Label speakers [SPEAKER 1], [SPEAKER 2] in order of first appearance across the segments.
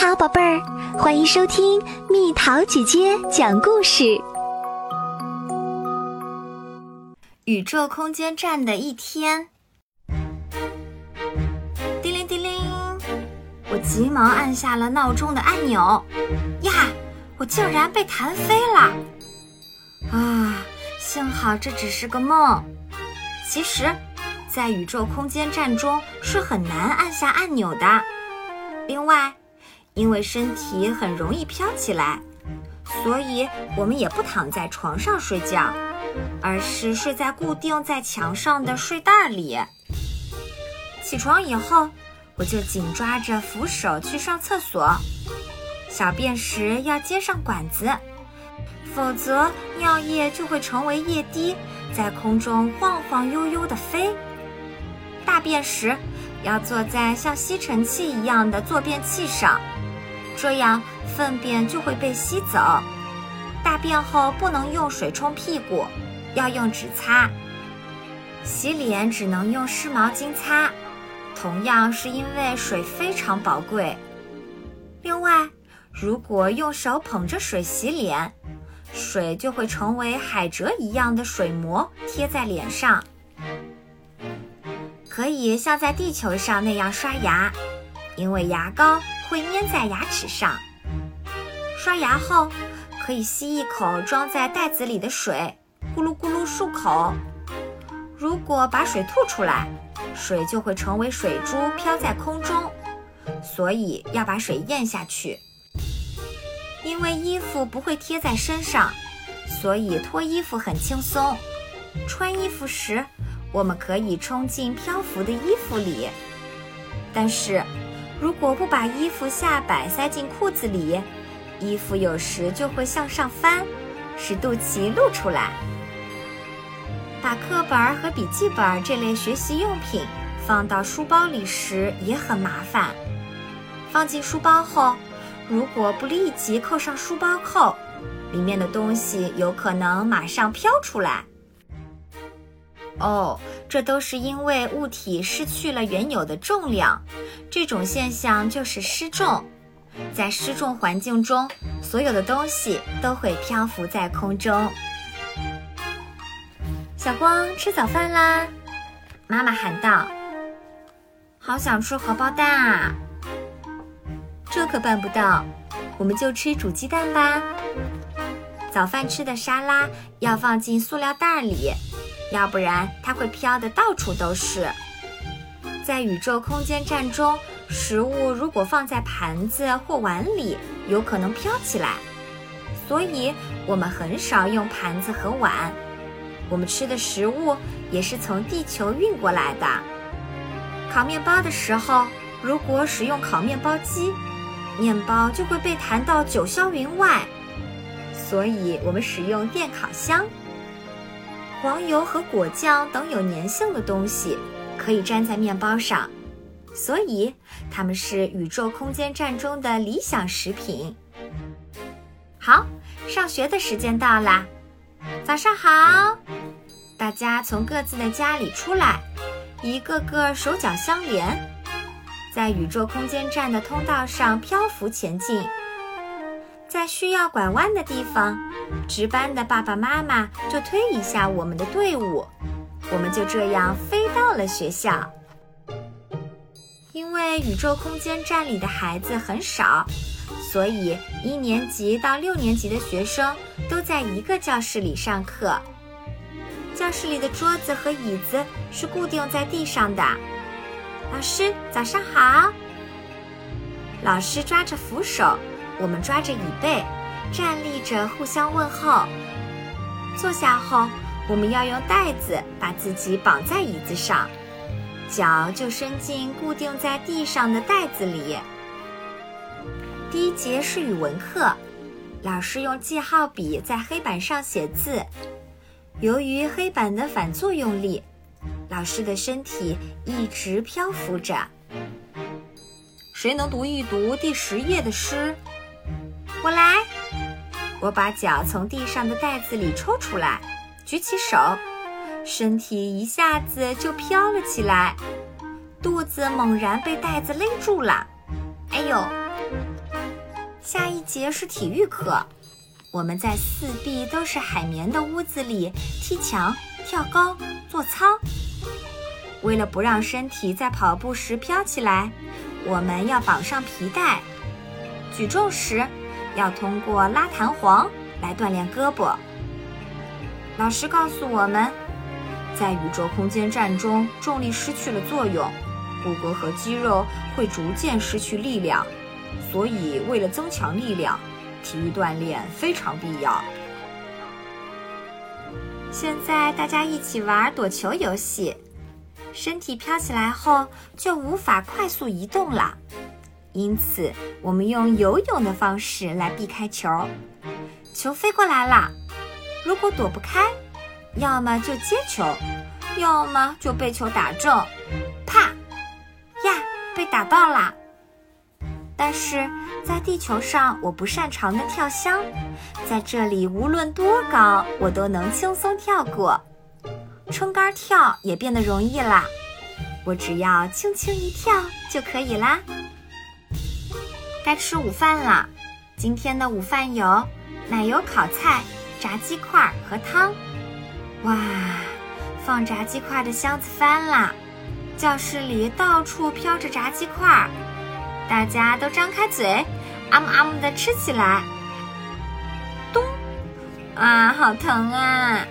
[SPEAKER 1] 好，宝贝儿，欢迎收听蜜桃姐姐讲故事。
[SPEAKER 2] 宇宙空间站的一天，叮铃叮铃，我急忙按下了闹钟的按钮。呀，我竟然被弹飞了！啊，幸好这只是个梦。其实，在宇宙空间站中是很难按下按钮的。另外，因为身体很容易飘起来，所以我们也不躺在床上睡觉，而是睡在固定在墙上的睡袋里。起床以后，我就紧抓着扶手去上厕所。小便时要接上管子，否则尿液就会成为液滴，在空中晃晃悠悠地飞。大便时要坐在像吸尘器一样的坐便器上。这样粪便就会被吸走。大便后不能用水冲屁股，要用纸擦。洗脸只能用湿毛巾擦，同样是因为水非常宝贵。另外，如果用手捧着水洗脸，水就会成为海蜇一样的水膜贴在脸上。可以像在地球上那样刷牙，因为牙膏。会粘在牙齿上。刷牙后，可以吸一口装在袋子里的水，咕噜咕噜漱口。如果把水吐出来，水就会成为水珠飘在空中，所以要把水咽下去。因为衣服不会贴在身上，所以脱衣服很轻松。穿衣服时，我们可以冲进漂浮的衣服里，但是。如果不把衣服下摆塞进裤子里，衣服有时就会向上翻，使肚脐露出来。把课本和笔记本这类学习用品放到书包里时也很麻烦。放进书包后，如果不立即扣上书包扣，里面的东西有可能马上飘出来。哦，这都是因为物体失去了原有的重量，这种现象就是失重。在失重环境中，所有的东西都会漂浮在空中。小光吃早饭啦，妈妈喊道：“好想吃荷包蛋啊！”这可办不到，我们就吃煮鸡蛋吧。早饭吃的沙拉要放进塑料袋里。要不然它会飘得到处都是。在宇宙空间站中，食物如果放在盘子或碗里，有可能飘起来，所以我们很少用盘子和碗。我们吃的食物也是从地球运过来的。烤面包的时候，如果使用烤面包机，面包就会被弹到九霄云外，所以我们使用电烤箱。黄油和果酱等有粘性的东西可以粘在面包上，所以它们是宇宙空间站中的理想食品。好，上学的时间到啦！早上好，大家从各自的家里出来，一个个手脚相连，在宇宙空间站的通道上漂浮前进。在需要拐弯的地方，值班的爸爸妈妈就推一下我们的队伍，我们就这样飞到了学校。因为宇宙空间站里的孩子很少，所以一年级到六年级的学生都在一个教室里上课。教室里的桌子和椅子是固定在地上的。老师，早上好。老师抓着扶手。我们抓着椅背，站立着互相问候。坐下后，我们要用带子把自己绑在椅子上，脚就伸进固定在地上的带子里。第一节是语文课，老师用记号笔在黑板上写字。由于黑板的反作用力，老师的身体一直漂浮着。谁能读一读第十页的诗？我来，我把脚从地上的袋子里抽出来，举起手，身体一下子就飘了起来，肚子猛然被袋子勒住了。哎呦！下一节是体育课，我们在四壁都是海绵的屋子里踢墙、跳高、做操。为了不让身体在跑步时飘起来，我们要绑上皮带。举重时，要通过拉弹簧来锻炼胳膊。老师告诉我们，在宇宙空间站中，重力失去了作用，骨骼和肌肉会逐渐失去力量，所以为了增强力量，体育锻炼非常必要。现在大家一起玩躲球游戏。身体飘起来后就无法快速移动了，因此我们用游泳的方式来避开球。球飞过来了，如果躲不开，要么就接球，要么就被球打中。啪！呀，被打到了。但是在地球上，我不擅长的跳箱，在这里无论多高，我都能轻松跳过。撑杆跳也变得容易啦，我只要轻轻一跳就可以啦。该吃午饭了，今天的午饭有奶油烤菜、炸鸡块和汤。哇，放炸鸡块的箱子翻了，教室里到处飘着炸鸡块，大家都张开嘴，啊姆啊姆的吃起来。咚，啊，好疼啊！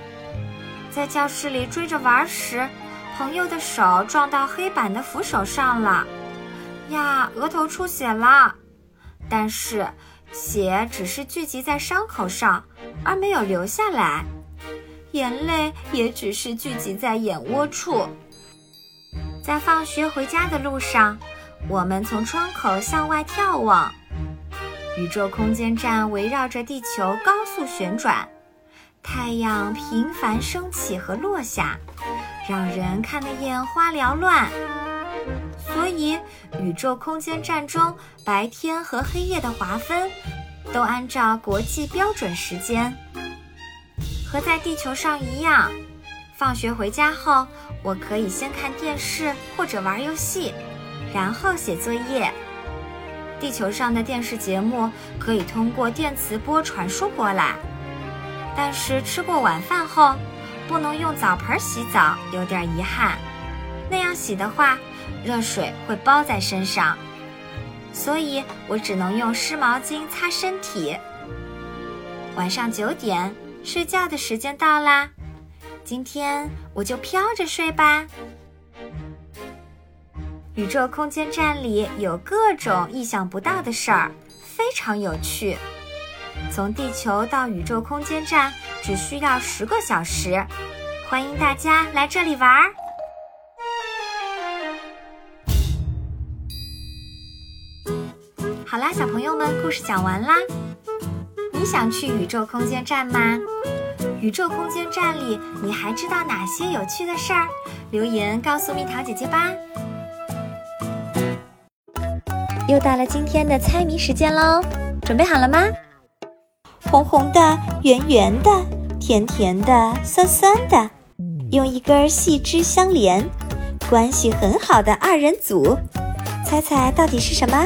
[SPEAKER 2] 在教室里追着玩时，朋友的手撞到黑板的扶手上了，呀，额头出血了。但是血只是聚集在伤口上，而没有流下来。眼泪也只是聚集在眼窝处。在放学回家的路上，我们从窗口向外眺望，宇宙空间站围绕着地球高速旋转。太阳频繁升起和落下，让人看得眼花缭乱。所以，宇宙空间站中白天和黑夜的划分，都按照国际标准时间。和在地球上一样，放学回家后，我可以先看电视或者玩游戏，然后写作业。地球上的电视节目可以通过电磁波传输过来。但是吃过晚饭后，不能用澡盆洗澡，有点遗憾。那样洗的话，热水会包在身上，所以我只能用湿毛巾擦身体。晚上九点，睡觉的时间到啦，今天我就飘着睡吧。宇宙空间站里有各种意想不到的事儿，非常有趣。从地球到宇宙空间站只需要十个小时，欢迎大家来这里玩儿。好啦，小朋友们，故事讲完啦。你想去宇宙空间站吗？宇宙空间站里你还知道哪些有趣的事儿？留言告诉蜜桃姐姐吧。又到了今天的猜谜时间喽，准备好了吗？红红的，圆圆的，甜甜的，酸酸的，用一根细枝相连，关系很好的二人组，猜猜到底是什么？